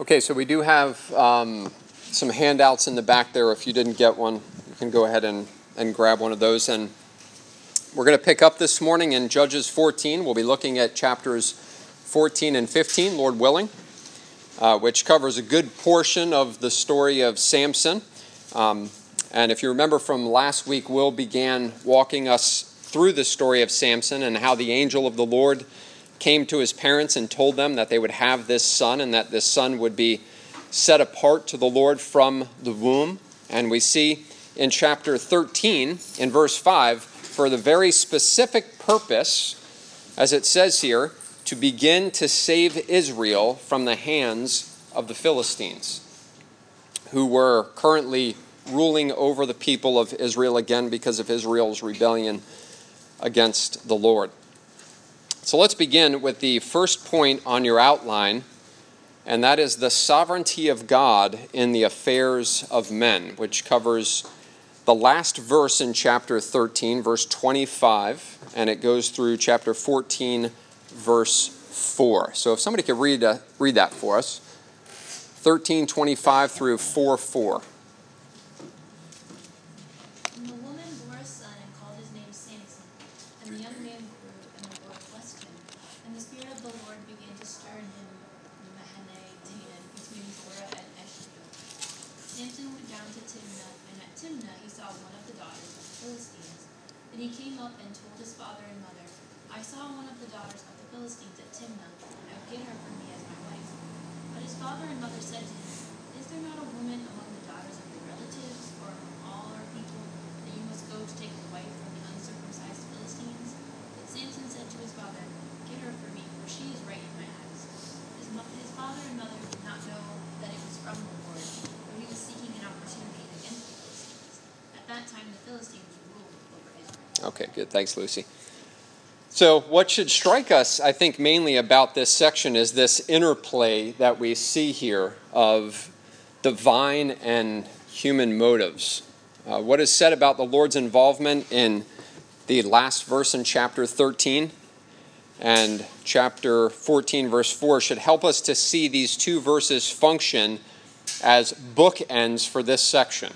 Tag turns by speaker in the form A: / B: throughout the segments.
A: Okay, so we do have um, some handouts in the back there. If you didn't get one, you can go ahead and, and grab one of those. And we're going to pick up this morning in Judges 14. We'll be looking at chapters 14 and 15, Lord willing, uh, which covers a good portion of the story of Samson. Um, and if you remember from last week, Will began walking us through the story of Samson and how the angel of the Lord came to his parents and told them that they would have this son and that this son would be set apart to the Lord from the womb. And we see in chapter 13, in verse 5, for the very specific purpose, as it says here, to begin to save Israel from the hands of the Philistines, who were currently ruling over the people of Israel again because of Israel's rebellion against the Lord. So let's begin with the first point on your outline, and that is the sovereignty of God in the affairs of men, which covers the last verse in chapter 13, verse 25, and it goes through chapter 14, verse 4. So if somebody could read, uh, read that for us 13, 25 through 4, 4.
B: Samson went down to Timnah, and at Timnah he saw one of the daughters of the Philistines. Then he came up and told his father and mother, I saw one of the daughters of the Philistines at Timnah, I will get her for me as my wife. But his father and mother said to him, Is there not a woman among the daughters of your relatives, or among all our people, that you must go to take a wife from the uncircumcised Philistines? But Samson said to his father, Get her for me, for she is right in my eyes. His, his father and mother did not know
A: Okay, good. Thanks, Lucy. So, what should strike us, I think, mainly about this section is this interplay that we see here of divine and human motives. Uh, what is said about the Lord's involvement in the last verse in chapter 13 and chapter 14, verse 4, should help us to see these two verses function as bookends for this section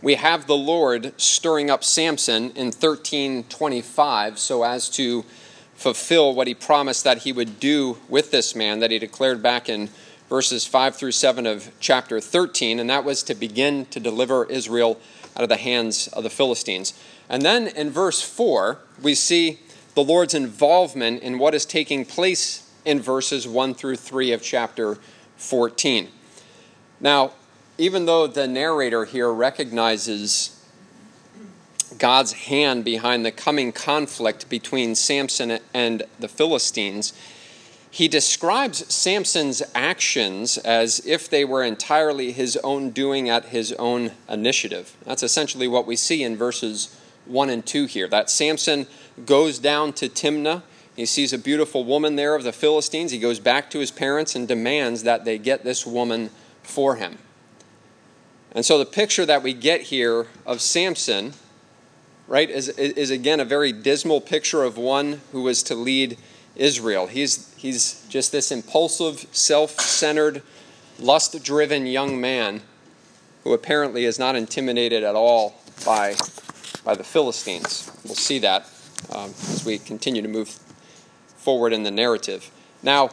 A: we have the Lord stirring up Samson in 1325 so as to fulfill what he promised that he would do with this man that he declared back in verses 5 through 7 of chapter 13, and that was to begin to deliver Israel out of the hands of the Philistines. And then in verse 4, we see the Lord's involvement in what is taking place in verses 1 through 3 of chapter 14. Now, even though the narrator here recognizes God's hand behind the coming conflict between Samson and the Philistines, he describes Samson's actions as if they were entirely his own doing at his own initiative. That's essentially what we see in verses 1 and 2 here. That Samson goes down to Timnah. He sees a beautiful woman there of the Philistines. He goes back to his parents and demands that they get this woman for him. And so the picture that we get here of Samson, right, is, is again a very dismal picture of one who was to lead Israel. He's, he's just this impulsive, self centered, lust driven young man who apparently is not intimidated at all by, by the Philistines. We'll see that um, as we continue to move forward in the narrative. Now,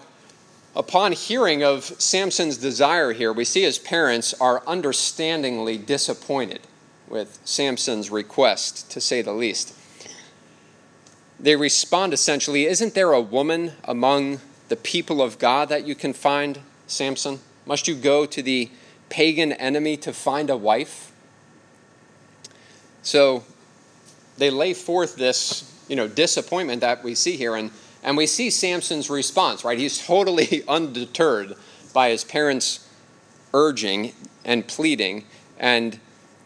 A: Upon hearing of Samson's desire here, we see his parents are understandingly disappointed with Samson's request, to say the least. They respond essentially Isn't there a woman among the people of God that you can find, Samson? Must you go to the pagan enemy to find a wife? So they lay forth this you know, disappointment that we see here. And and we see Samson's response, right? He's totally undeterred by his parents' urging and pleading, and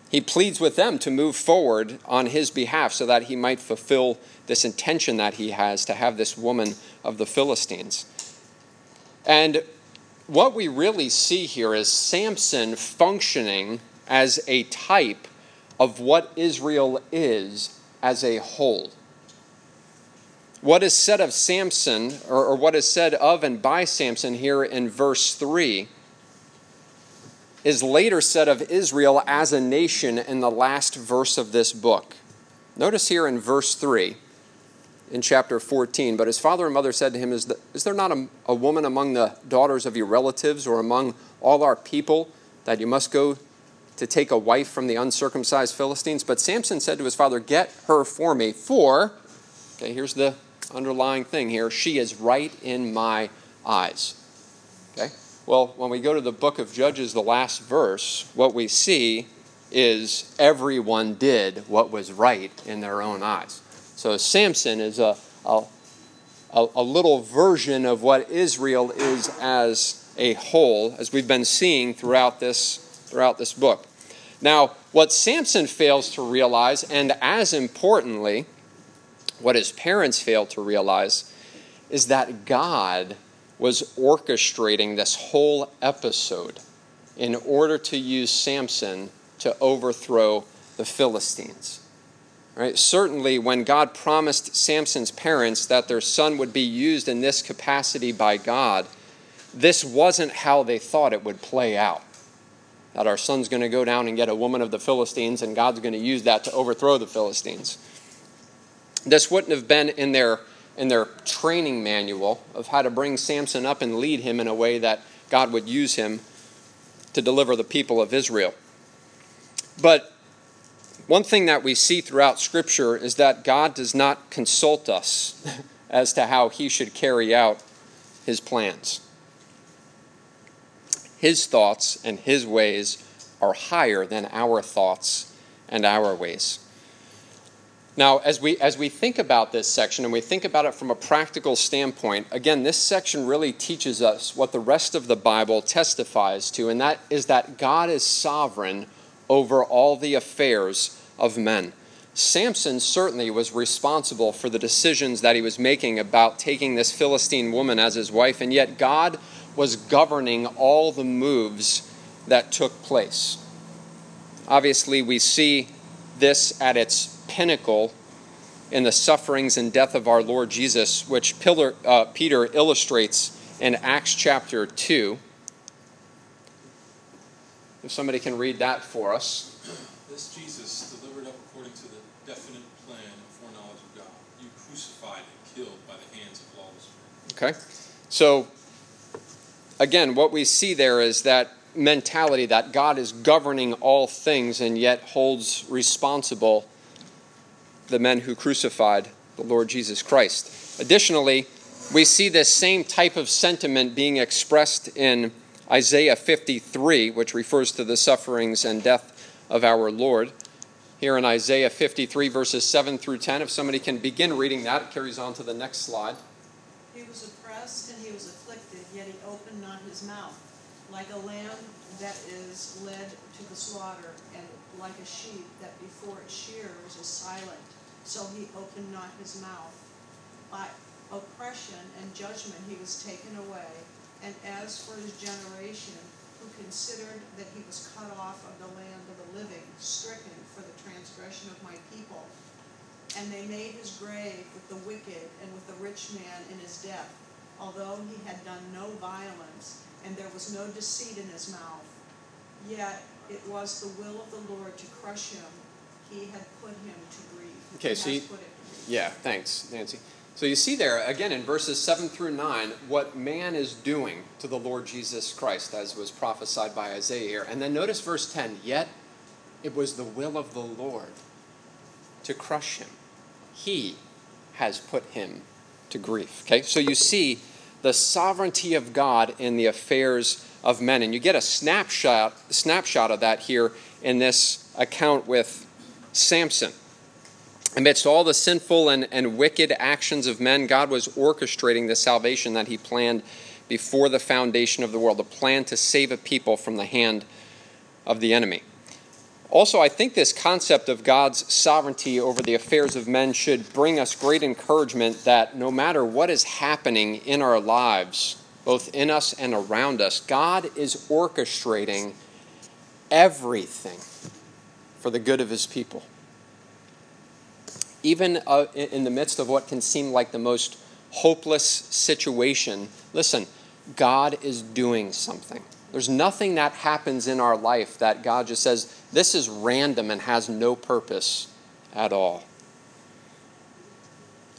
A: he pleads with them to move forward on his behalf so that he might fulfill this intention that he has to have this woman of the Philistines. And what we really see here is Samson functioning as a type of what Israel is as a whole. What is said of Samson, or, or, what is said of and by Samson here in verse 3, is later said of Israel as a nation in the last verse of this book. Notice here in verse 3 in chapter 14. But his father and mother said to him, Is, the, is there not a, a woman among the daughters of your relatives or among all our people that you must go to take a wife from the uncircumcised Philistines? But Samson said to his father, Get her for me, for, okay, here's the underlying thing here, she is right in my eyes. Okay? Well, when we go to the book of Judges, the last verse, what we see is everyone did what was right in their own eyes. So Samson is a, a, a, little version of what Israel is as a whole, as we've been seeing throughout this, throughout this book. Now, what Samson fails to realize, and as importantly, what his parents failed to realize, is that God was orchestrating this whole episode in order to use Samson to overthrow the Philistines. Right? Certainly, when God promised Samson's parents that their son would be used in this capacity by God, this wasn't how they thought it would play out. That our son's going to go down and get a woman of the Philistines, and God's going to use that to overthrow the Philistines. This wouldn't have been in their, in their training manual of how to bring Samson up and lead him in a way that God would use him to deliver the people of Israel. But one thing that we see throughout Scripture is that God does not consult us as to how he should carry out his plans. His thoughts and his ways are higher than our thoughts and our ways. Now, as we, as we think about this section and we think about it from a practical standpoint, again, this section really teaches us what the rest of the Bible testifies to, and that is that God is sovereign over all the affairs of men. Samson certainly was responsible for the decisions that he was making about taking this Philistine woman as his wife, and yet God was governing all the moves that took place. Obviously, we see this at its pinnacle in the sufferings and death of our Lord Jesus, which Pillar, uh, Peter illustrates in Acts chapter 2. If somebody can read that for us.
C: This Jesus delivered up according to the definite plan and foreknowledge of God, you crucified and killed by the hands of lawless
A: men. Okay. So, again, what we see there is that mentality that God is governing all things and yet holds responsible the men who crucified the Lord Jesus Christ. Additionally, we see this same type of sentiment being expressed in Isaiah 53, which refers to the sufferings and death of our Lord. Here in Isaiah 53, verses 7 through 10, if somebody can begin reading that, it carries on to the next slide.
D: He was oppressed and he was afflicted, yet he opened not his mouth. Like a lamb that is led to the slaughter, and like a sheep that before its shearers is silent, so he opened not his mouth. By oppression and judgment he was taken away. And as for his generation, who considered that he was cut off of the land of the living, stricken for the transgression of my people. And they made his grave with the wicked and with the rich man in his death, although he had done no violence, and there was no deceit in his mouth. Yet it was the will of the Lord to crush him. He had put him to grief.
A: Okay, so you, yeah, thanks, Nancy. So you see there, again, in verses 7 through 9, what man is doing to the Lord Jesus Christ, as was prophesied by Isaiah here. And then notice verse 10 Yet it was the will of the Lord to crush him. He has put him to grief. Okay, so you see the sovereignty of God in the affairs of men. And you get a snapshot, snapshot of that here in this account with Samson. Amidst all the sinful and, and wicked actions of men, God was orchestrating the salvation that He planned before the foundation of the world, a plan to save a people from the hand of the enemy. Also, I think this concept of God's sovereignty over the affairs of men should bring us great encouragement that no matter what is happening in our lives, both in us and around us, God is orchestrating everything for the good of his people. Even uh, in the midst of what can seem like the most hopeless situation, listen, God is doing something. There's nothing that happens in our life that God just says, this is random and has no purpose at all.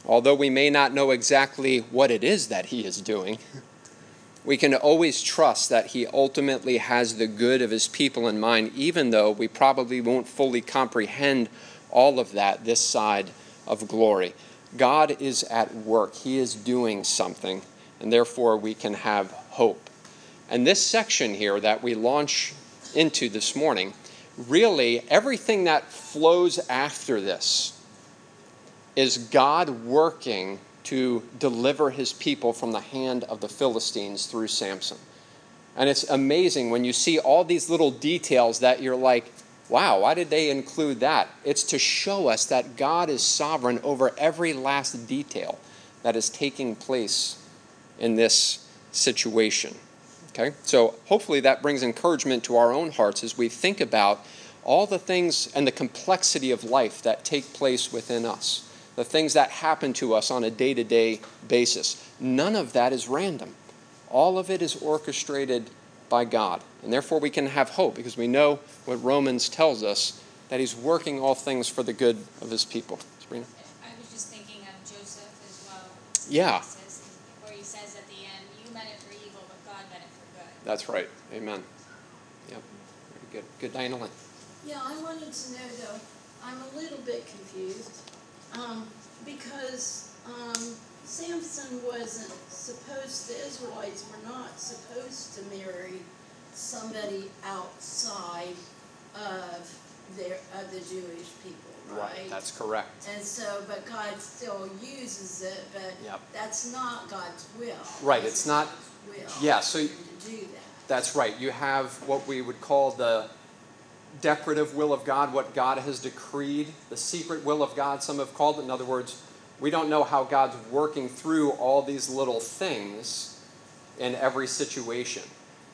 A: Although we may not know exactly what it is that He is doing, we can always trust that He ultimately has the good of His people in mind, even though we probably won't fully comprehend all of that this side of glory. God is at work, He is doing something, and therefore we can have hope. And this section here that we launch into this morning, really everything that flows after this is God working to deliver his people from the hand of the Philistines through Samson. And it's amazing when you see all these little details that you're like, wow, why did they include that? It's to show us that God is sovereign over every last detail that is taking place in this situation. Okay? So hopefully that brings encouragement to our own hearts as we think about all the things and the complexity of life that take place within us the things that happen to us on a day to day basis. None of that is random. All of it is orchestrated by God. And therefore, we can have hope because we know what Romans tells us that He's working all things for the good of His people.
E: Sabrina? I was just thinking of Joseph as well.
A: Yeah.
E: Where he says at the end, You meant it for evil, but God meant it for good.
A: That's right. Amen. Yep. Very good. Good, Diana
F: Yeah, I wanted to know though, I'm a little bit confused um, because um, Samson wasn't supposed, the Israelites were not supposed to marry somebody outside of their of the Jewish people, right? right?
A: That's correct.
F: And so, but God still uses it, but yep. that's not God's will.
A: Right. It's not.
F: Will
A: yeah. So.
F: To do that.
A: That's right. You have what we would call the decretive will of God, what God has decreed, the secret will of God, some have called it. In other words, we don't know how God's working through all these little things in every situation.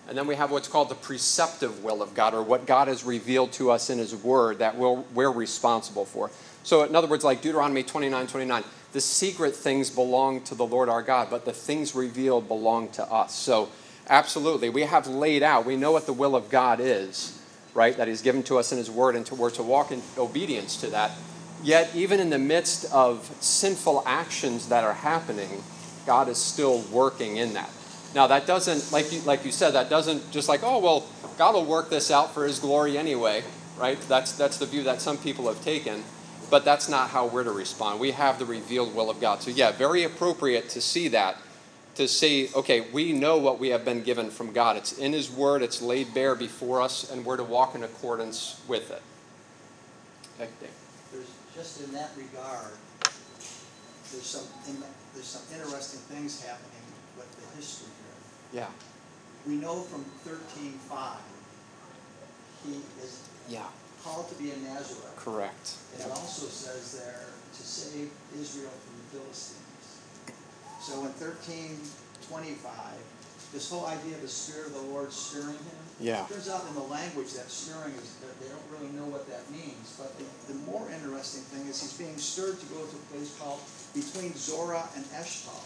A: And then we have what's called the preceptive will of God, or what God has revealed to us in His Word that we're, we're responsible for. So, in other words, like Deuteronomy 29 29, the secret things belong to the Lord our God, but the things revealed belong to us. So, absolutely, we have laid out, we know what the will of God is right, that He's given to us in His Word, and to, we're to walk in obedience to that. Yet, even in the midst of sinful actions that are happening, God is still working in that. Now, that doesn't, like you, like you said, that doesn't just like, oh, well, God will work this out for His glory anyway, right? That's, that's the view that some people have taken, but that's not how we're to respond. We have the revealed will of God. So, yeah, very appropriate to see that to see, okay, we know what we have been given from God. It's in His Word, it's laid bare before us, and we're to walk in accordance with it.
G: There's just in that regard, there's some in, there's some interesting things happening with the history
A: here. Yeah.
G: We know from thirteen five, he is
A: yeah.
G: called to be a Nazarite.
A: Correct.
G: And it also says there to save Israel from the Philistines. So in thirteen twenty-five, this whole idea of the Spirit of the Lord stirring him.
A: Yeah.
G: It turns out in the language that stirring is, they don't really know what that means. But the, the more interesting thing is he's being stirred to go to a place called between Zorah and Eshtaol.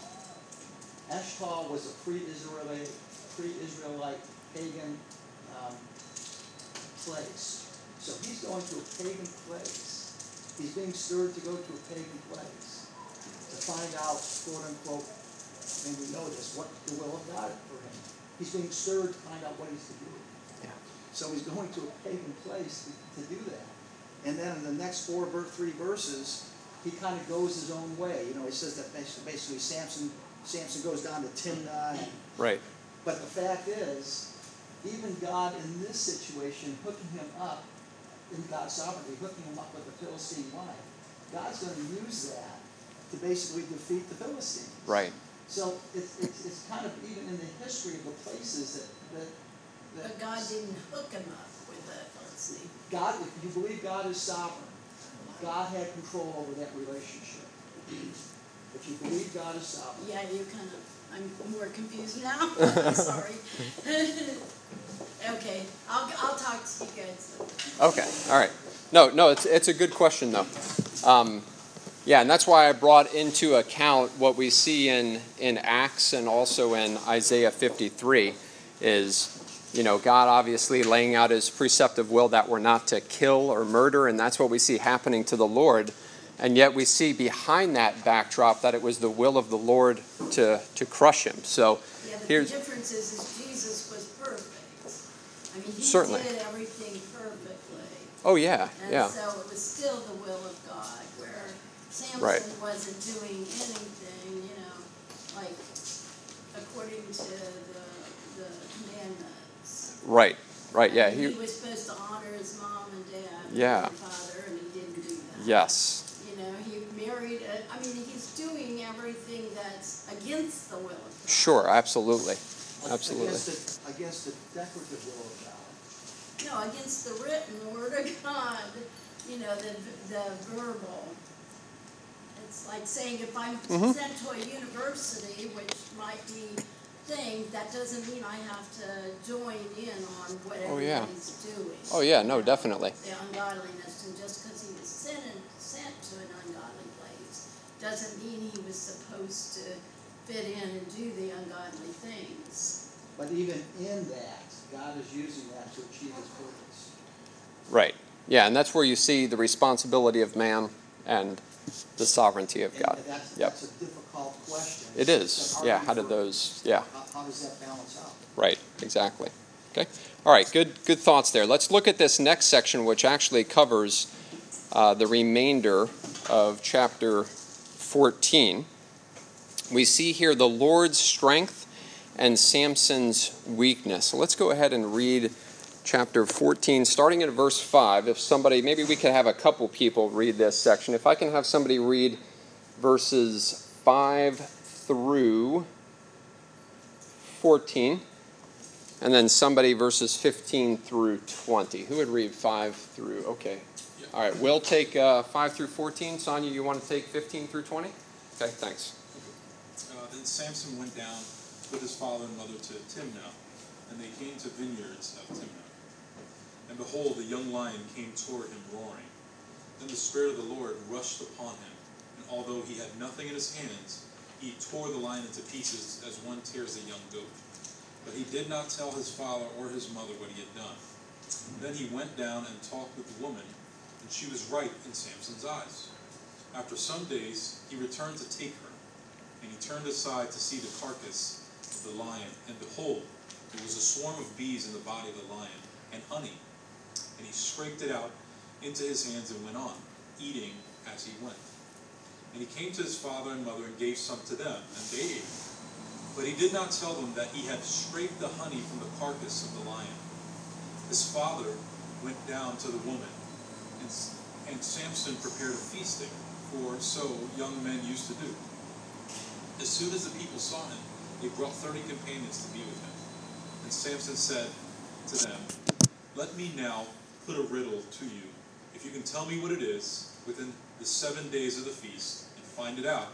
G: Eshtaol was a pre-Israelite, pre-Israelite pagan um, place. So he's going to a pagan place. He's being stirred to go to a pagan place to find out, quote unquote, and we know this, what the will of God for him. He's being stirred to find out what he's to do. So he's going to a pagan place to, to do that. And then in the next four, three verses, he kind of goes his own way. You know, he says that basically Samson, Samson goes down to Timnah. And,
A: right.
G: But the fact is, even God in this situation, hooking him up in God's sovereignty, hooking him up with a Philistine wife, God's going to use that to basically defeat the Philistines.
A: Right.
G: So it's, it's, it's kind of even in the history of the places that, that
F: But God didn't hook him up with the Philistine.
G: God, if you believe God is sovereign, God had control over that relationship. If you believe God is sovereign.
F: Yeah, you kind of, I'm more confused now. Sorry. okay, I'll, I'll talk to you guys.
A: Okay, all right. No, no, it's, it's a good question though. Um, Yeah, and that's why I brought into account what we see in, in Acts and also in Isaiah 53 is, you know, God obviously laying out his preceptive will that we're not to kill or murder, and that's what we see happening to the Lord. And yet we see behind that backdrop that it was the will of the Lord to, to crush him. So
F: Yeah, but the difference is, is Jesus was perfect. I mean, he
A: Certainly.
F: did everything perfectly.
A: oh, yeah,
F: And
A: yeah,
F: so it was still the will of God, where
A: Right.
F: Samson wasn't doing anything, you know, like according to the, the.
A: Right, right, yeah. He,
F: He was supposed to honor his mom and dad and
A: Yeah.
F: father, and he didn't do that.
A: yes,
F: You know, he married, a- I mean, he's doing everything that's against the will of God.
A: sure, absolutely. Absolutely.
G: Against the, against the decretive will of God.
F: No, against the written word of God, you know, the, the verbal. It's like saying if I'm
A: Mhm.
F: sent to a university, which might be thing, that doesn't mean I have to join in on what
A: Oh, yeah.
F: everybody's doing.
A: Oh, yeah, no, definitely.
F: The ungodliness, and just because he was sent, sent to an ungodly place, doesn't mean he was supposed to fit in and do the ungodly things.
G: But even in that, God is using that to achieve his purpose.
A: Right. Yeah, and that's where you see the responsibility of man and the sovereignty of
G: And
A: God.
G: that's,
A: Yep.
G: that's a difficult question.
A: It is. Yeah, how did those, yeah,
G: How, how does that balance out?
A: right, exactly. Okay. All right, good good thoughts there. Let's look at this next section which actually covers uh, the remainder of chapter 14. We see here the Lord's strength and Samson's weakness. So let's go ahead and read chapter 14, starting at verse 5. If somebody, maybe we could have a couple people read this section. If I can have somebody read verses 5 through 14, and then somebody verses 15 through 20. Who would read 5 through? Okay. All right, we'll take uh, 5 through 14. Sonia, you want to take 15 through 20? Okay, thanks.
C: Uh, then Samson went down with his father and mother to Timnah, and they came to vineyards of Timnah. And behold, a young lion came toward him roaring. Then the Spirit of the Lord rushed upon him, and although he had nothing in his hands, he tore the lion into pieces as one tears a young goat. But he did not tell his father or his mother what he had done. Then he went down and talked with the woman, and she was right in Samson's eyes. After some days, he returned to take her. And he turned aside to see the carcass of the lion, and behold, there was a swarm of bees in the body of the lion, and honey. And he scraped it out into his hands and went on, eating as he went. And he came to his father and mother and gave some to them, and they ate. But he did not tell them that he had scraped the honey from the carcass of the lion. His father went down to the woman, and, and Samson prepared a feast feasting, for so young men used to do. As soon as the people saw him, they brought thirty companions to be with him. And Samson said to them, Let me now put a riddle to you. If you can tell me what it is within the seven days of the feast and find it out,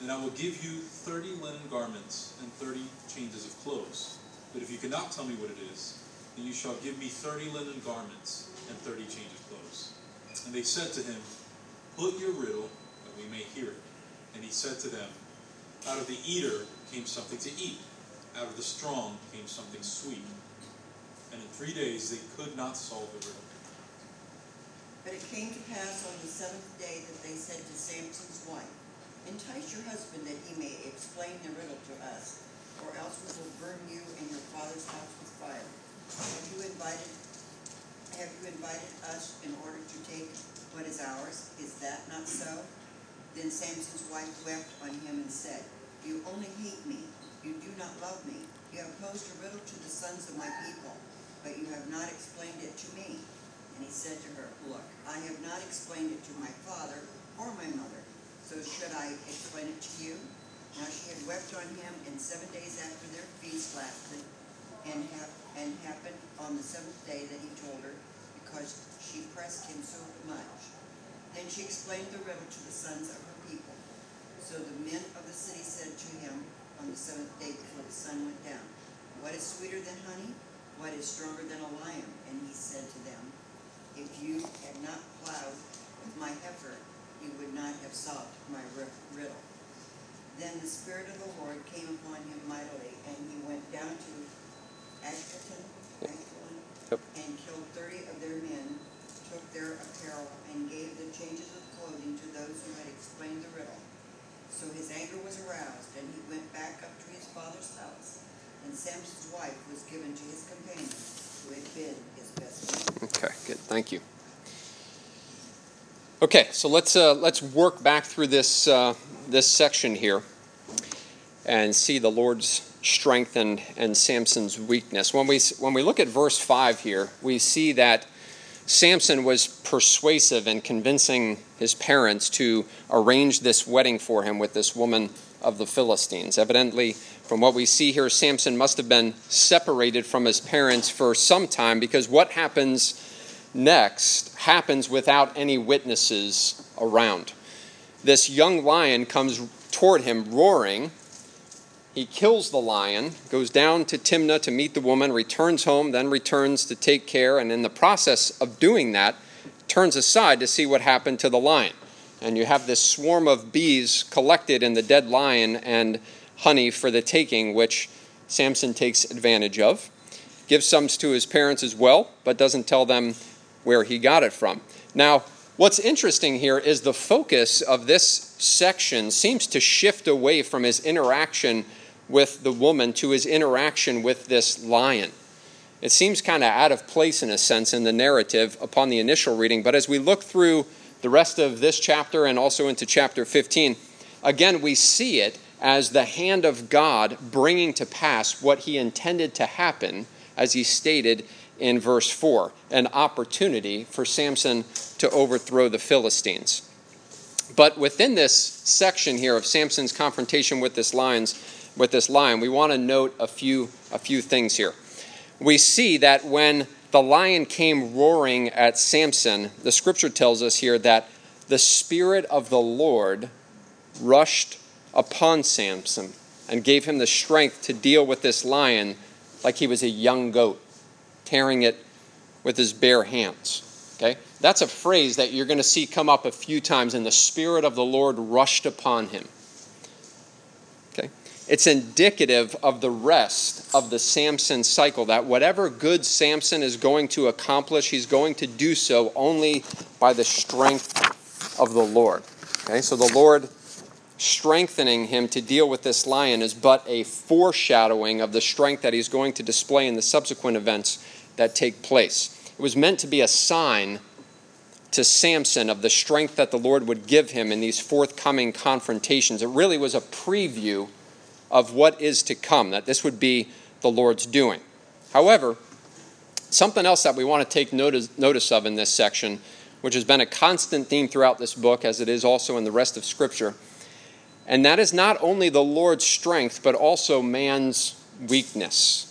C: then I will give you thirty linen garments and thirty changes of clothes. But if you cannot tell me what it is, then you shall give me thirty linen garments and thirty changes of clothes. And they said to him, Put your riddle, that we may hear it. And he said to them, Out of the eater came something to eat, out of the strong came something sweet. And in three days they could not solve the riddle.
H: But it came to pass on the seventh day that they said to Samson's wife, Entice your husband that he may explain the riddle to us, or else we will burn you and your father's house with fire. Have you invited, have you invited us in order to take what is ours? Is that not so? Then Samson's wife wept on him and said, You only hate me, you do not love me. You have posed a riddle to the sons of my people, but you have not explained it to me. And he said to her, Look, I have not explained it to my father or my mother, so should I explain it to you? Now she had wept on him, and seven days after their feast lasted, and hap- and happened on the seventh day that he told her, because she pressed him so much. Then she explained the riddle to the sons of her people. So the men of the city said to him on the seventh day before the sun went down, What is sweeter than honey? What is stronger than a lion? And he said to them, If you had not plowed with my heifer, you would not have solved my riddle. Then the Spirit of the Lord came upon him mightily, and he went down to Ashkelon,
A: Yep.
H: and killed thirty of their men, took their apparel, and gave the changes of clothing to those who had explained the riddle. So his anger was aroused, and he went back up to his father's house. And Samson's wife was given to his companion, who had been his best man.
A: Okay, good. Thank you. Okay, so let's uh, let's work back through this uh, this section here and see the Lord's strength and, and Samson's weakness. When we when we look at verse five here, we see that Samson was persuasive in convincing his parents to arrange this wedding for him with this woman of the Philistines. Evidently, from what we see here, Samson must have been separated from his parents for some time because what happens next happens without any witnesses around. This young lion comes toward him roaring. He kills the lion, goes down to Timnah to meet the woman, returns home, then returns to take care, and in the process of doing that, turns aside to see what happened to the lion. And you have this swarm of bees collected in the dead lion and honey for the taking, which Samson takes advantage of. Gives some to his parents as well, but doesn't tell them where he got it from. Now, what's interesting here is the focus of this section seems to shift away from his interaction with the woman to his interaction with this lion. It seems kind of out of place in a sense in the narrative upon the initial reading, but as we look through the rest of this chapter and also into chapter 15, again, we see it as the hand of God bringing to pass what he intended to happen, as he stated in verse 4 an opportunity for Samson to overthrow the Philistines. But within this section here of Samson's confrontation with this lions, with this lion, we want to note a few a few things here. We see that when the lion came roaring at Samson, the scripture tells us here that the spirit of the Lord rushed upon Samson and gave him the strength to deal with this lion like he was a young goat, tearing it with his bare hands. Okay? That's a phrase that you're going to see come up a few times, and the Spirit of the Lord rushed upon him. Okay? It's indicative of the rest of the Samson cycle that whatever good Samson is going to accomplish, he's going to do so only by the strength of the Lord. Okay? So the Lord strengthening him to deal with this lion is but a foreshadowing of the strength that he's going to display in the subsequent events that take place. It was meant to be a sign to Samson of the strength that the Lord would give him in these forthcoming confrontations. It really was a preview of what is to come, that this would be the Lord's doing. However, something else that we want to take notice, notice of in this section, which has been a constant theme throughout this book, as it is also in the rest of Scripture, and that is not only the Lord's strength, but also man's weakness.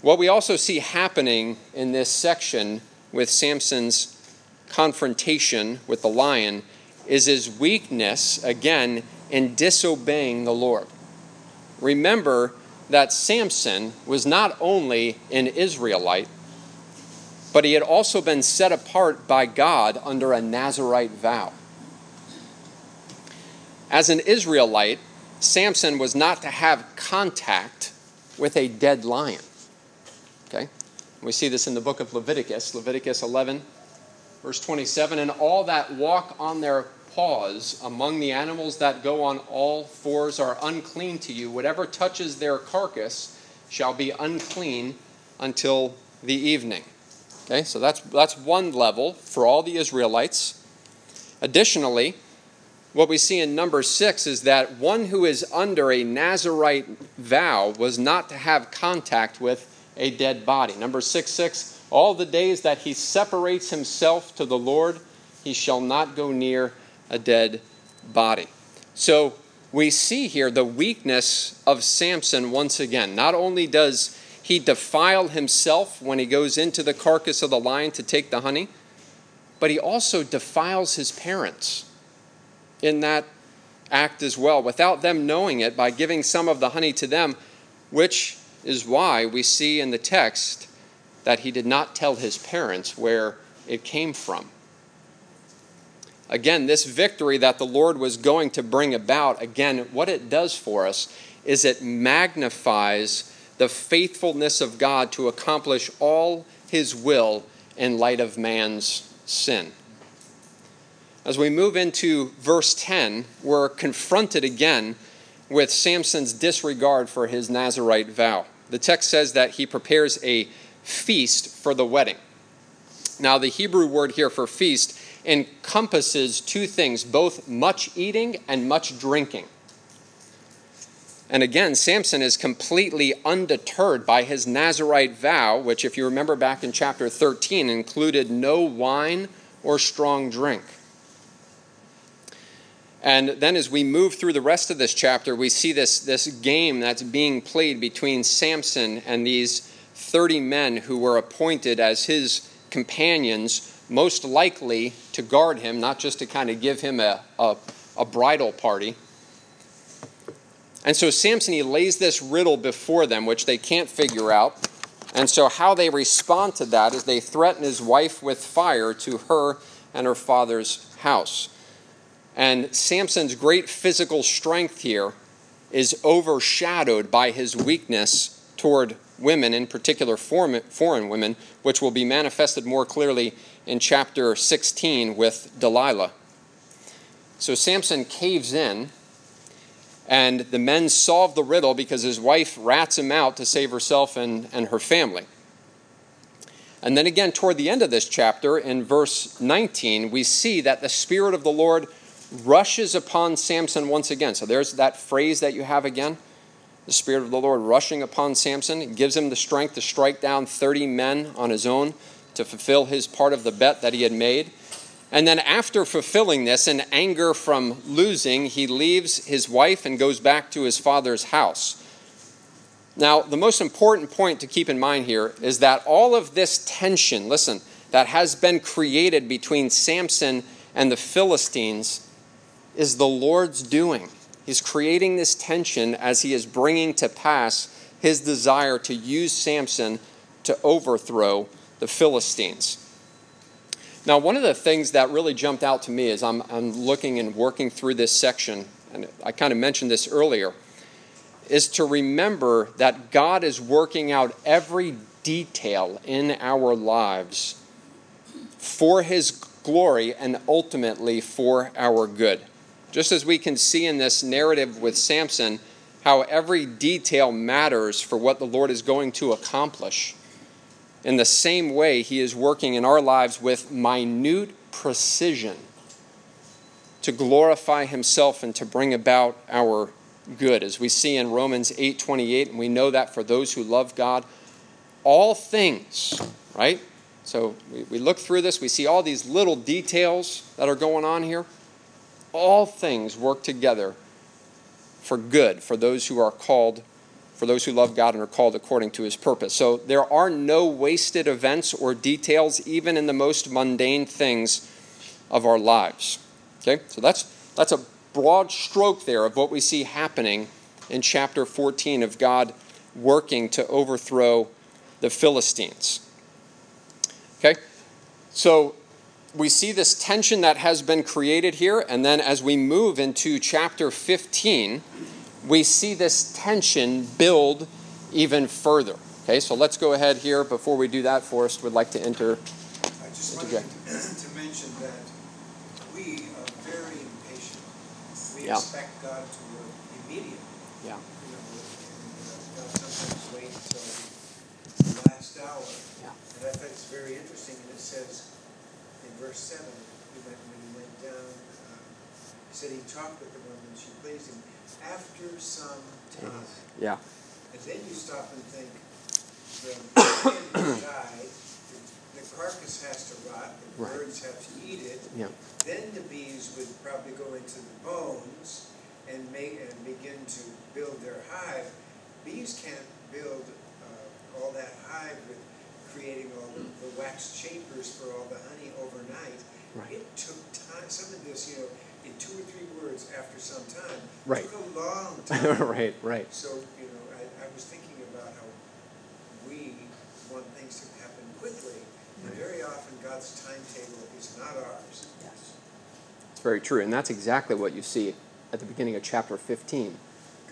A: What we also see happening in this section with Samson's confrontation with the lion is his weakness, again, in disobeying the Lord. Remember that Samson was not only an Israelite, but he had also been set apart by God under a Nazarite vow. As an Israelite, Samson was not to have contact with a dead lion. Okay? We see this in the book of Leviticus, Leviticus 11, verse 27. And all that walk on their paws among the animals that go on all fours are unclean to you. Whatever touches their carcass shall be unclean until the evening. Okay, so that's, that's one level for all the Israelites. Additionally, what we see in number six is that one who is under a Nazarite vow was not to have contact with a dead body. Number six, six, all the days that he separates himself to the Lord, he shall not go near a dead body. So we see here the weakness of Samson once again. Not only does he defile himself when he goes into the carcass of the lion to take the honey, but he also defiles his parents in that act as well, without them knowing it, by giving some of the honey to them, which is why we see in the text that he did not tell his parents where it came from. Again, this victory that the Lord was going to bring about, again, what it does for us is it magnifies the faithfulness of God to accomplish all his will in light of man's sin. As we move into verse 10, we're confronted again with Samson's disregard for his Nazarite vow. The text says that he prepares a feast for the wedding. Now, the Hebrew word here for feast encompasses two things both much eating and much drinking. And again, Samson is completely undeterred by his Nazarite vow, which, if you remember back in chapter 13, included no wine or strong drink. And then, as we move through the rest of this chapter, we see this, this game that's being played between Samson and these 30 men who were appointed as his companions, most likely to guard him, not just to kind of give him a, a, a bridal party. And so Samson, he lays this riddle before them, which they can't figure out. And so, how they respond to that is they threaten his wife with fire to her and her father's house. And Samson's great physical strength here is overshadowed by his weakness toward women, in particular foreign women, which will be manifested more clearly in chapter 16 with Delilah. So Samson caves in and the men solve the riddle because his wife rats him out to save herself and, and her family. And then again, toward the end of this chapter, in verse 19, we see that the Spirit of the Lord rushes upon Samson once again. So there's that phrase that you have again the Spirit of the Lord rushing upon Samson. It gives him the strength to strike down 30 men on his own to fulfill his part of the bet that he had made. And then, after fulfilling this in anger from losing, he leaves his wife and goes back to his father's house. Now, the most important point to keep in mind here is that all of this tension, listen, that has been created between Samson and the Philistines is the Lord's doing. He's creating this tension as he is bringing to pass his desire to use Samson to overthrow the Philistines. Now, one of the things that really jumped out to me as I'm, I'm looking and working through this section, and I kind of mentioned this earlier, is to remember that God is working out every detail in our lives for His glory and ultimately for our good. Just as we can see in this narrative with Samson, how every detail matters for what the Lord is going to accomplish. In the same way, He is working in our lives with minute precision to glorify Himself and to bring about our good. As we see in Romans 8 28, and we know that for those who love God, all things, right? So we, we look through this, we see all these little details that are going on here. All things work together for good for those who are called for those who love God and are called according to his purpose. So there are no wasted events or details, even in the most mundane things of our lives. Okay? So that's, that's a broad stroke there of what we see happening in chapter 14 of God working to overthrow the Philistines. Okay? So we see this tension that has been created here, and then as we move into chapter 15, we see this tension build even further. Okay, so let's go ahead here. Before we do that, Forrest would like to enter.
I: I just wanted to mention that we are very impatient. We
A: yeah.
I: expect God to work immediately.
A: Yeah.
I: You know, and uh, God sometimes wait until the last hour.
A: Yeah.
I: And I think it's very interesting. And it says verse 7, he went, when he went down, he said he talked with the woman, she pleased him after some time.
A: Yeah.
I: And then you stop and think, the man died, the carcass has to rot, the
A: Right.
I: birds have to eat it.
A: Yeah.
I: Then the bees would probably go into the bones and make and begin to build their hive. Bees can't build uh, all that hive with creating all the, the wax chambers for all the honey overnight.
A: Right.
I: It took time. Some of this, you know, in two or three words after some time.
A: Right.
I: Took a long time.
A: right, right.
I: So, you know, I, I was thinking about how we want things to happen quickly, and very often God's timetable is not ours.
A: Yes. It's very true. And that's exactly what you see at the beginning of chapter 15.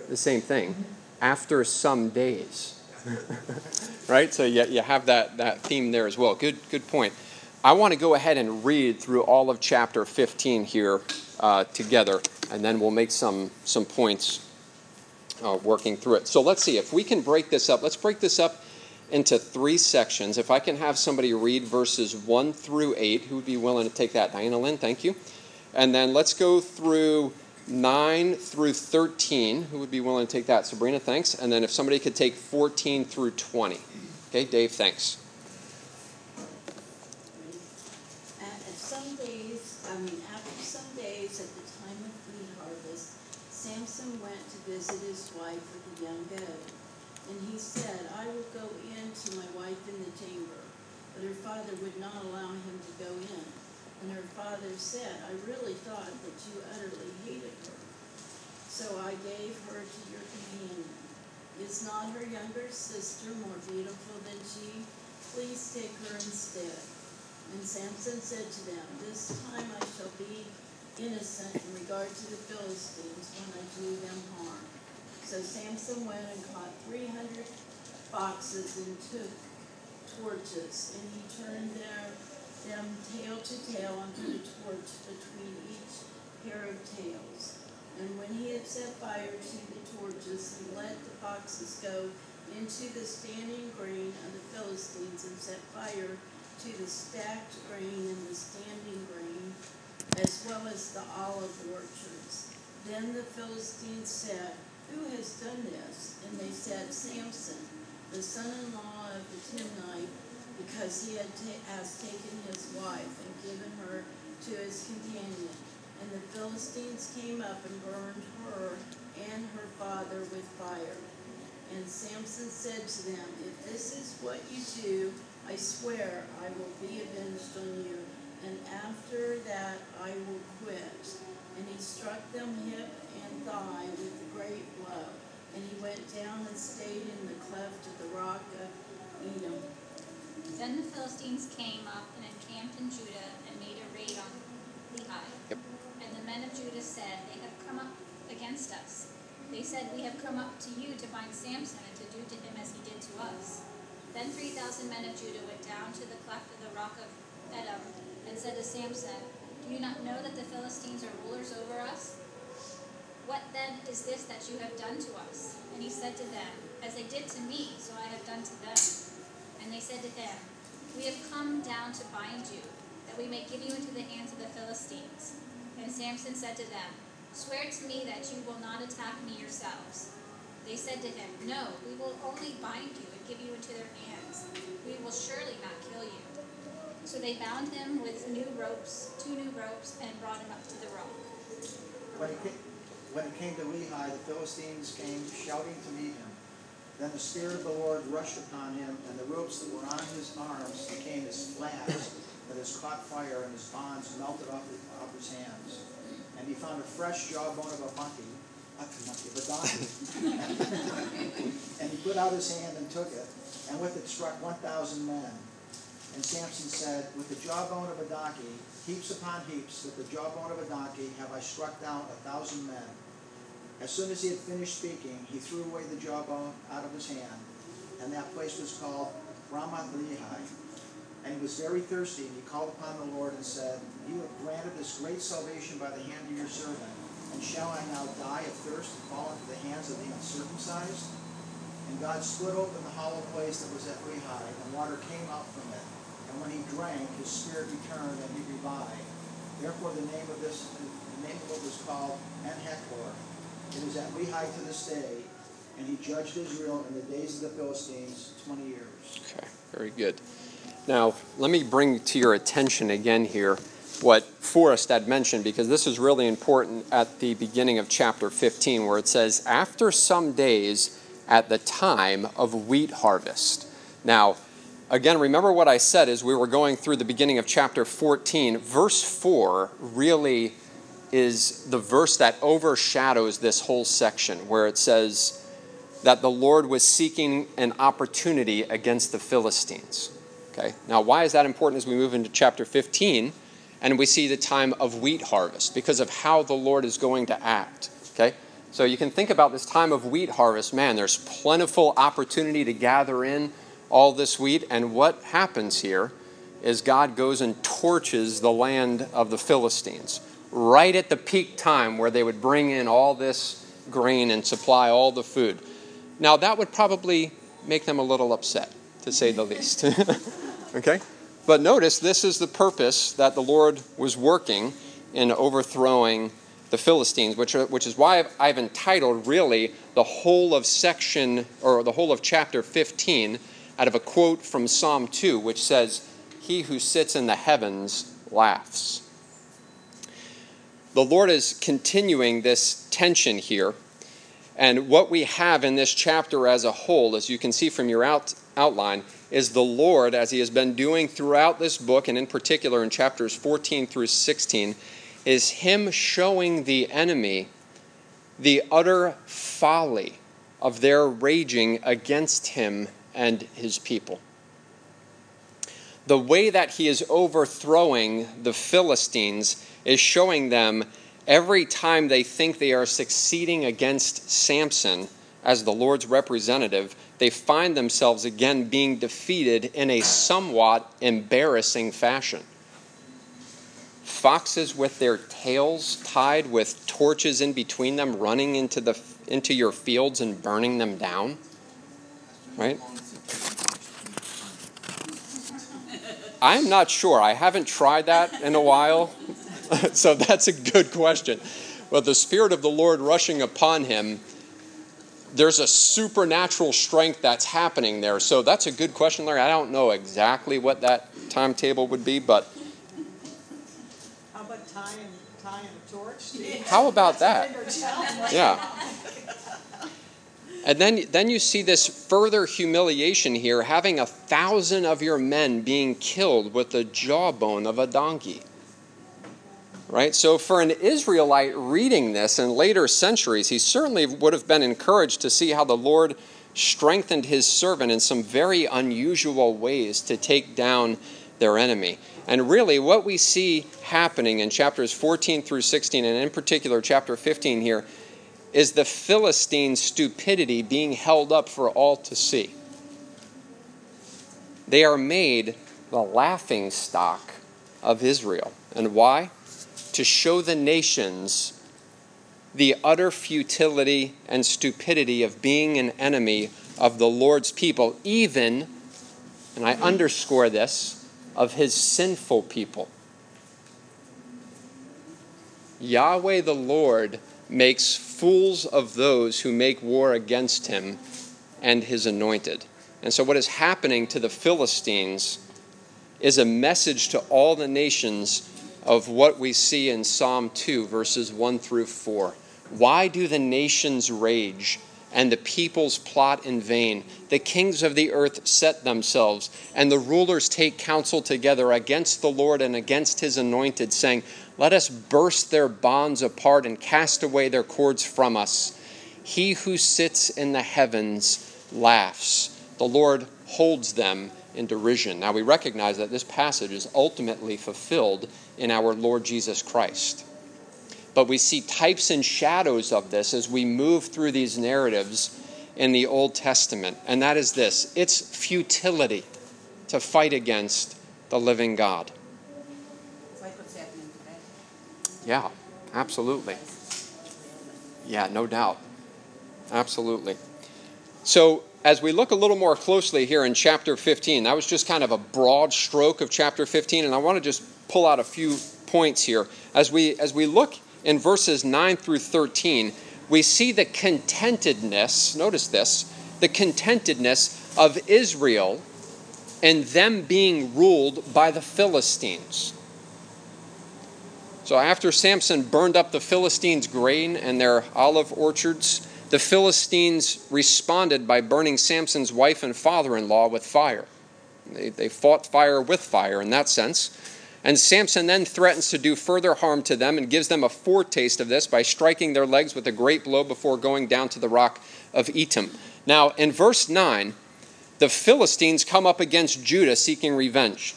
A: The same thing. Mm-hmm. After some days. right? So you, you have that, that theme there as well. Good, good point. I want to go ahead and read through all of chapter 15 here uh, together, and then we'll make some, some points uh, working through it. So let's see if we can break this up. Let's break this up into three sections. If I can have somebody read verses 1 through 8, who would be willing to take that? Diana Lynn, thank you. And then let's go through 9 through 13. Who would be willing to take that? Sabrina, thanks. And then if somebody could take 14 through 20. Okay, Dave, thanks.
F: At some days, I mean, after some days at the time of wheat harvest, Samson went to visit his wife with a young goat. And he said, I will go in to my wife in the chamber. But her father would not allow him to go in. And her father said, I really thought that you utterly hated her. So I gave her to your companion. Is not her younger sister more beautiful than she? Please take her instead. And Samson said to them, This time I shall be innocent in regard to the Philistines when I do them harm. So Samson went and caught three hundred foxes and took torches, and he turned their, them tail to tail put a torch between each pair of tails. And when he had set fire to the torches, he let the foxes go into the standing grain of the Philistines and set fire to the stacked grain and the standing grain, as well as the olive orchards. Then the Philistines said, who has done this? And they said, Samson, the son-in-law of the Timnite, because he had ta- has taken his wife and given her to his companion. And the Philistines came up and burned her and her father with fire. And Samson said to them, If this is what you do, I swear I will be avenged on you, and after that I will quit. And he struck them hip and thigh with a great blow. And he went down and stayed in the cleft of the rock of Etam.
E: Then the Philistines came up and encamped in Judah and made a raid on Lehi.
A: Yep.
E: And the men of Judah said, They have come up against us. They said, We have come up to you to bind Samson and to do to him as he did to us. Then three thousand men of Judah went down to the cleft of the rock of Etam and said to Samson, Do you not know that the Philistines are rulers over us? What then is this that you have done to us? And he said to them, As they did to me, so I have done to them. And they said to him, We have come down to bind you, that we may give you into the hands of the Philistines. And Samson said to them, Swear to me that you will not attack me yourselves. They said to him, No, we will only bind you and give you into their hands. We will surely not kill you. So they bound him with new ropes, two new ropes, and brought him up to the rock.
G: When it came, when it came to Lehi, the Philistines came shouting to meet him. Then the Spirit of the Lord rushed upon him, and the ropes that were on his arms became as flax that has caught fire, and his bonds melted off off his hands. And he found a fresh jawbone of a monkey, not a monkey, of a donkey. and he put out his hand and took it, and with it struck one thousand men. And Samson said, With the jawbone of a donkey, heaps upon heaps, with the jawbone of a donkey, have I struck down a thousand men. As soon as he had finished speaking, he threw away the jawbone out of his hand, and that place was called Ramath Lehi. And he was very thirsty, and he called upon the Lord and said, You have granted this great salvation by the hand of your servant, and shall I now die of thirst and fall into the hands of the uncircumcised? And God split open the hollow place that was at Lehi, and water came out from it. And when he drank, his spirit returned, and he revived. Therefore the name of this, the name of it was called En-Hakkore. It is at Lehi to this day, and he judged Israel in the days of the Philistines twenty years.
A: Okay, very good. Now, let me bring to your attention again here what Forrest had mentioned, because this is really important at the beginning of chapter 15, where it says, After some days at the time of wheat harvest. Now, again, remember what I said as we were going through the beginning of chapter 14. Verse 4 really is the verse that overshadows this whole section, where it says that the Lord was seeking an opportunity against the Philistines. Okay, now why is that important as we move into chapter 15? And we see the time of wheat harvest because of how the Lord is going to act. Okay? So you can think about this time of wheat harvest. Man, there's plentiful opportunity to gather in all this wheat. And what happens here is God goes and torches the land of the Philistines right at the peak time where they would bring in all this grain and supply all the food. Now, that would probably make them a little upset, to say the least. okay? But notice this is the purpose that the Lord was working in overthrowing the Philistines, which, are, which is why I've, I've entitled really the whole of section or the whole of chapter 15 out of a quote from Psalm 2, which says, He who sits in the heavens laughs. The Lord is continuing this tension here. And what we have in this chapter as a whole, as you can see from your out, outline, is the Lord, as He has been doing throughout this book, and in particular in chapters 14 through 16, is Him showing the enemy the utter folly of their raging against Him and His people. The way that He is overthrowing the Philistines is showing them every time they think they are succeeding against Samson as the Lord's representative, they find themselves again being defeated in a somewhat embarrassing fashion. Foxes with their tails tied with torches in between them running into the into your fields and burning them down. Right? I'm not sure. I haven't tried that in a while. so that's a good question. But the Spirit of the Lord rushing upon him there's a supernatural strength that's happening there. So that's a good question, Larry. I don't know exactly what that timetable would be, but.
D: How about tying, tying a torch?
A: How about that? Yeah. And then, then you see this further humiliation here, having a thousand of your men being killed with the jawbone of a donkey. Right? So, for an Israelite reading this in later centuries, he certainly would have been encouraged to see how the Lord strengthened his servant in some very unusual ways to take down their enemy. And really, what we see happening in chapters 14 through 16, and in particular chapter 15 here, is the Philistine stupidity being held up for all to see. They are made the laughing stock of Israel. And why? To show the nations the utter futility and stupidity of being an enemy of the Lord's people, even, and I underscore this, of his sinful people. Yahweh the Lord makes fools of those who make war against him and his anointed. And so, what is happening to the Philistines is a message to all the nations of what we see in Psalm 2, verses 1 through 4. Why do the nations rage and the peoples plot in vain? The kings of the earth set themselves, and the rulers take counsel together against the Lord and against his anointed, saying, Let us burst their bonds apart and cast away their cords from us. He who sits in the heavens laughs. The Lord holds them in derision. Now we recognize that this passage is ultimately fulfilled in our Lord Jesus Christ. But we see types and shadows of this as we move through these narratives in the Old Testament, and that is this it's futility to fight against the living God. Yeah, absolutely. Yeah, no doubt. Absolutely. So, as we look a little more closely here in chapter 15, that was just kind of a broad stroke of chapter 15, and I want to just pull out a few points here. As we, as we look in verses 9 through 13, we see the contentedness, notice this, the contentedness of Israel and them being ruled by the Philistines. So after Samson burned up the Philistines' grain and their olive orchards, the Philistines responded by burning Samson's wife and father in law with fire. They, they fought fire with fire in that sense. And Samson then threatens to do further harm to them and gives them a foretaste of this by striking their legs with a great blow before going down to the rock of Etam. Now, in verse 9, the Philistines come up against Judah seeking revenge.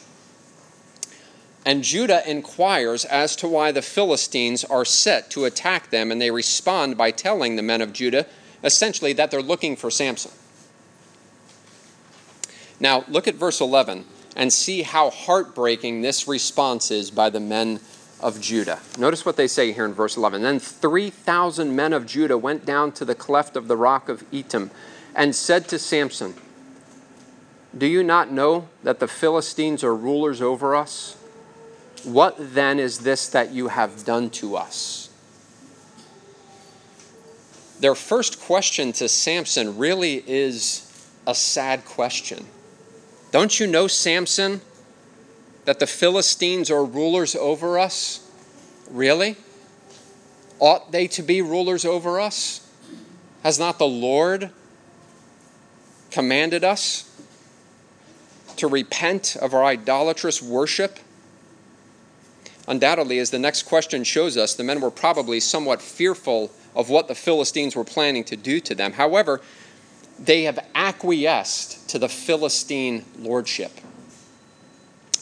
A: And Judah inquires as to why the Philistines are set to attack them, and they respond by telling the men of Judah essentially that they're looking for Samson. Now, look at verse 11 and see how heartbreaking this response is by the men of Judah. Notice what they say here in verse 11. Then 3,000 men of Judah went down to the cleft of the rock of Etam and said to Samson, Do you not know that the Philistines are rulers over us? What then is this that you have done to us? Their first question to Samson really is a sad question. Don't you know, Samson, that the Philistines are rulers over us? Really? Ought they to be rulers over us? Has not the Lord commanded us to repent of our idolatrous worship? Undoubtedly, as the next question shows us, the men were probably somewhat fearful of what the Philistines were planning to do to them. However, they have acquiesced to the Philistine lordship.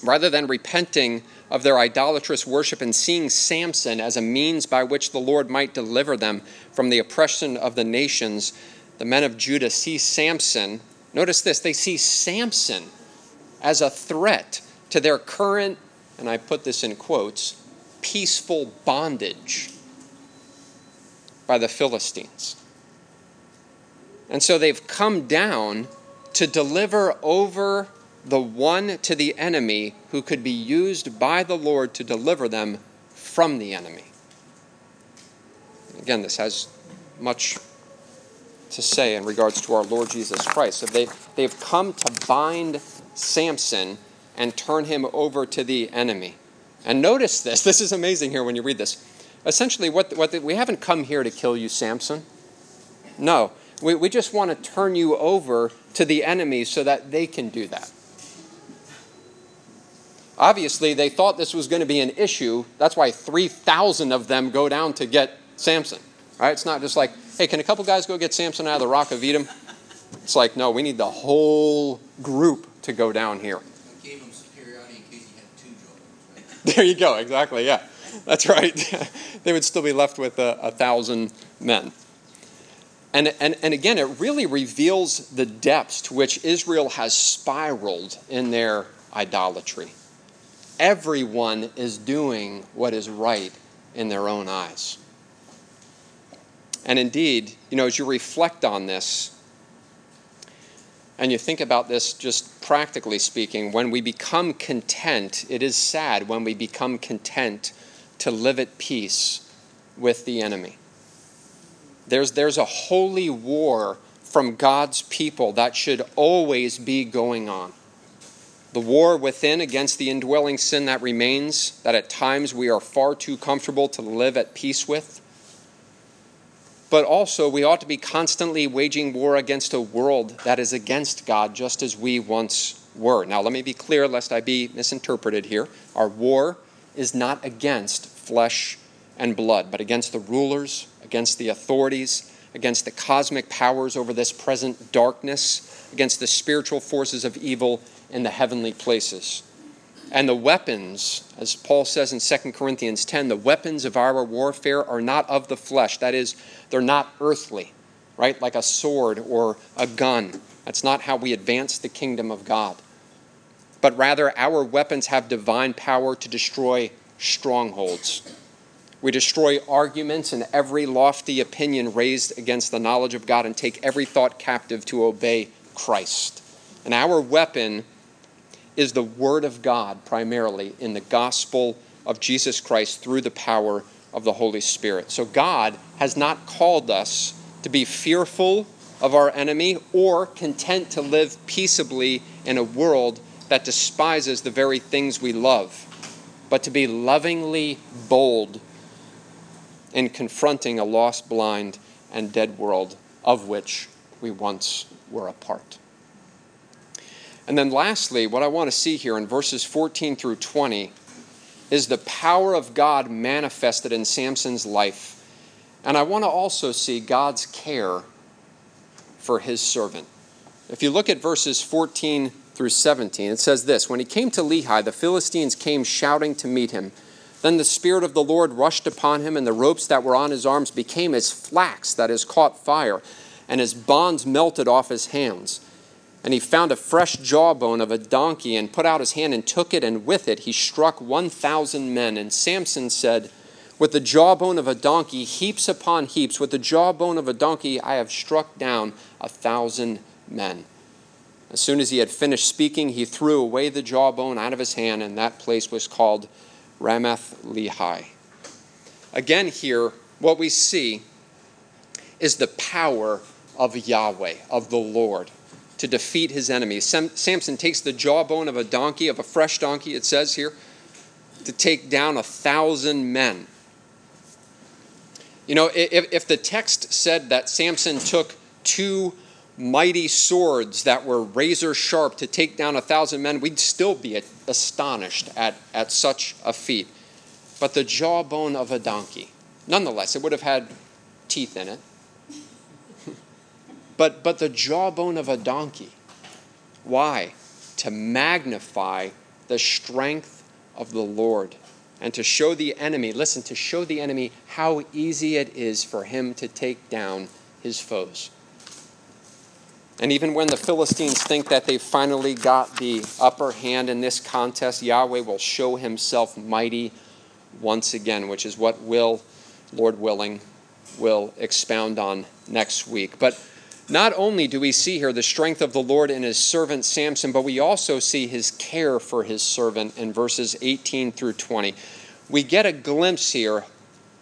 A: Rather than repenting of their idolatrous worship and seeing Samson as a means by which the Lord might deliver them from the oppression of the nations, the men of Judah see Samson. Notice this they see Samson as a threat to their current and I put this in quotes, peaceful bondage by the Philistines. And so they've come down to deliver over the one to the enemy who could be used by the Lord to deliver them from the enemy. Again, this has much to say in regards to our Lord Jesus Christ. So they, they've come to bind Samson and turn him over to the enemy. And notice this. This is amazing here when you read this. Essentially, what, what the, we haven't come here to kill you, Samson. No, we, we just want to turn you over to the enemy so that they can do that. Obviously, they thought this was going to be an issue. That's why 3,000 of them go down to get Samson. Right? It's not just like, hey, can a couple guys go get Samson out of the rock of Etam? It's like, no, we need the whole group to go down here. There you go, exactly, yeah. That's right. they would still be left with a, a thousand men. And, and, and again, it really reveals the depths to which Israel has spiraled in their idolatry. Everyone is doing what is right in their own eyes. And indeed, you know, as you reflect on this, and you think about this just practically speaking, when we become content, it is sad when we become content to live at peace with the enemy. There's, there's a holy war from God's people that should always be going on. The war within against the indwelling sin that remains, that at times we are far too comfortable to live at peace with but also we ought to be constantly waging war against a world that is against God, just as we once were. Now, let me be clear, lest I be misinterpreted here. Our war is not against flesh and blood, but against the rulers, against the authorities, against the cosmic powers over this present darkness, against the spiritual forces of evil in the heavenly places. And the weapons, as Paul says in 2 Corinthians 10, the weapons of our warfare are not of the flesh. That is, they're not earthly, right? Like a sword or a gun. That's not how we advance the kingdom of God. But rather, our weapons have divine power to destroy strongholds. We destroy arguments and every lofty opinion raised against the knowledge of God and take every thought captive to obey Christ. And our weapon is the Word of God primarily in the gospel of Jesus Christ through the power of the Holy Spirit. So God has not called us to be fearful of our enemy or content to live peaceably in a world that despises the very things we love, but to be lovingly bold in confronting a lost, blind, and dead world of which we once were a part. And then, lastly, what I want to see here in verses 14 through 20 is the power of God manifested in Samson's life. And I want to also see God's care for his servant. If you look at verses 14 through 17. It says this When he came to Lehi, the Philistines came shouting to meet him. Then the Spirit of the Lord rushed upon him, and the ropes that were on his arms became as flax that has caught fire, and his bonds melted off his hands. And he found a fresh jawbone of a donkey, and put out his hand and took it, and with it he struck 1,000 men. And Samson said, With the jawbone of a donkey, heaps upon heaps, with the jawbone of a donkey, I have struck down a thousand men. As soon as he had finished speaking, he threw away the jawbone out of his hand, and that place was called Ramath Lehi. Again, here, what we see is the power of Yahweh, of the Lord, to defeat his enemies. Sam- Samson takes the jawbone of a donkey, of a fresh donkey, it says here, to take down a thousand men. You know, if, if the text said that Samson took two mighty swords that were razor sharp to take down a thousand men, we'd still be astonished at, at such a feat. But the jawbone of a donkey, nonetheless, it would have had teeth in it. But, but the jawbone of a donkey, why? To magnify the strength of the Lord and to show the enemy, listen, to show the enemy how easy it is for him to take down his foes. And even when the Philistines think that they've finally got the upper hand in this contest, Yahweh will show himself mighty once again, which is what will, Lord willing, will expound on next week. But not only do we see here the strength of the Lord in his servant Samson, but we also see his care for his servant in verses 18 through 20. We get a glimpse here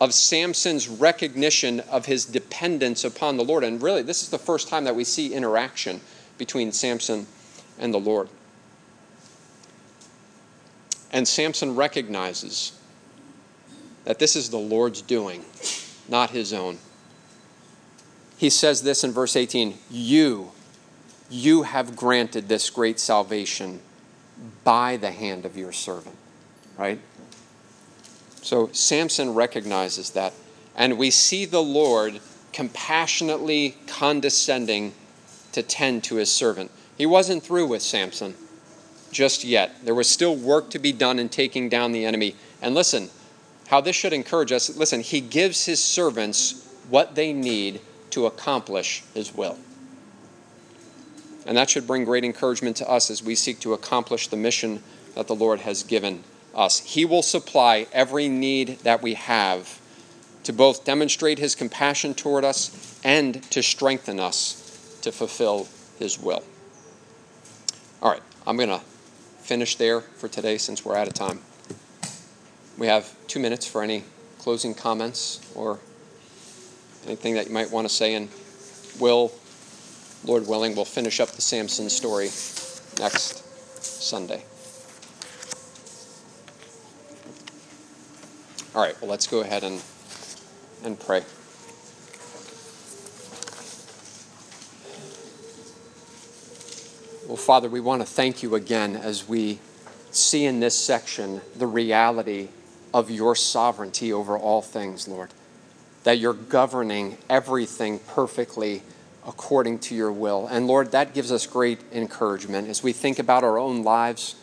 A: of Samson's recognition of his dependence upon the Lord. And really, this is the first time that we see interaction between Samson and the Lord. And Samson recognizes that this is the Lord's doing, not his own. He says this in verse 18 You, you have granted this great salvation by the hand of your servant, right? So Samson recognizes that. And we see the Lord compassionately condescending to tend to his servant. He wasn't through with Samson just yet. There was still work to be done in taking down the enemy. And listen, how this should encourage us listen, he gives his servants what they need to accomplish his will. And that should bring great encouragement to us as we seek to accomplish the mission that the Lord has given us. He will supply every need that we have to both demonstrate His compassion toward us and to strengthen us to fulfill His will. All right, I'm going to finish there for today since we're out of time. We have two minutes for any closing comments or anything that you might want to say, and will, Lord willing, we'll finish up the Samson story next Sunday. All right, well, let's go ahead and, and pray. Well, Father, we want to thank you again as we see in this section the reality of your sovereignty over all things, Lord. That you're governing everything perfectly according to your will. And Lord, that gives us great encouragement as we think about our own lives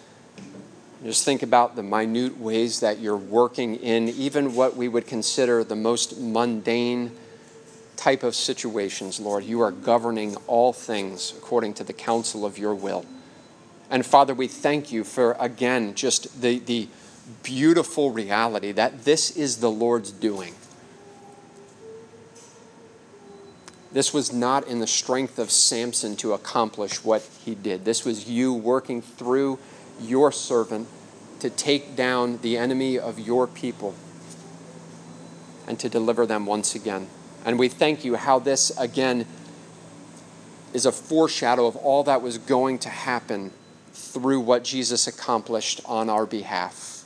A: just think about the minute ways that you're working in even what we would consider the most mundane type of situations, Lord. You are governing all things according to the counsel of your will. And Father, we thank you for, again, just the, the beautiful reality that this is the Lord's doing. This was not in the strength of Samson to accomplish what he did. This was you working through your servant to take down the enemy of your people and to deliver them once again. And we thank you how this, again, is a foreshadow of all that was going to happen through what Jesus accomplished on our behalf.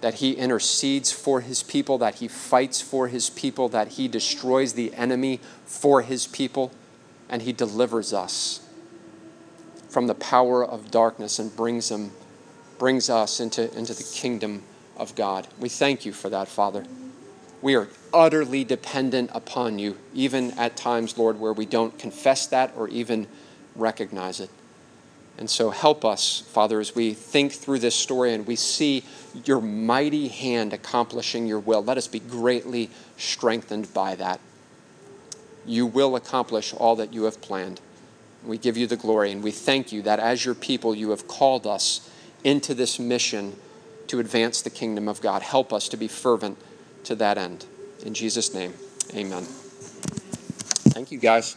A: That he intercedes for his people, that he fights for his people, that he destroys the enemy for his people, and he delivers us from the power of darkness and brings them brings us into, into the kingdom of God. We thank you for that, Father. We are utterly dependent upon you, even at times, Lord, where we don't confess that or even recognize it. And so help us, Father, as we think through this story and we see your mighty hand accomplishing your will. Let us be greatly strengthened by that. You will accomplish all that you have planned. We give you the glory and we thank you that as your people, you have called us into this mission to advance the kingdom of God. Help us to be fervent to that end. In Jesus' name, amen. Thank you, guys.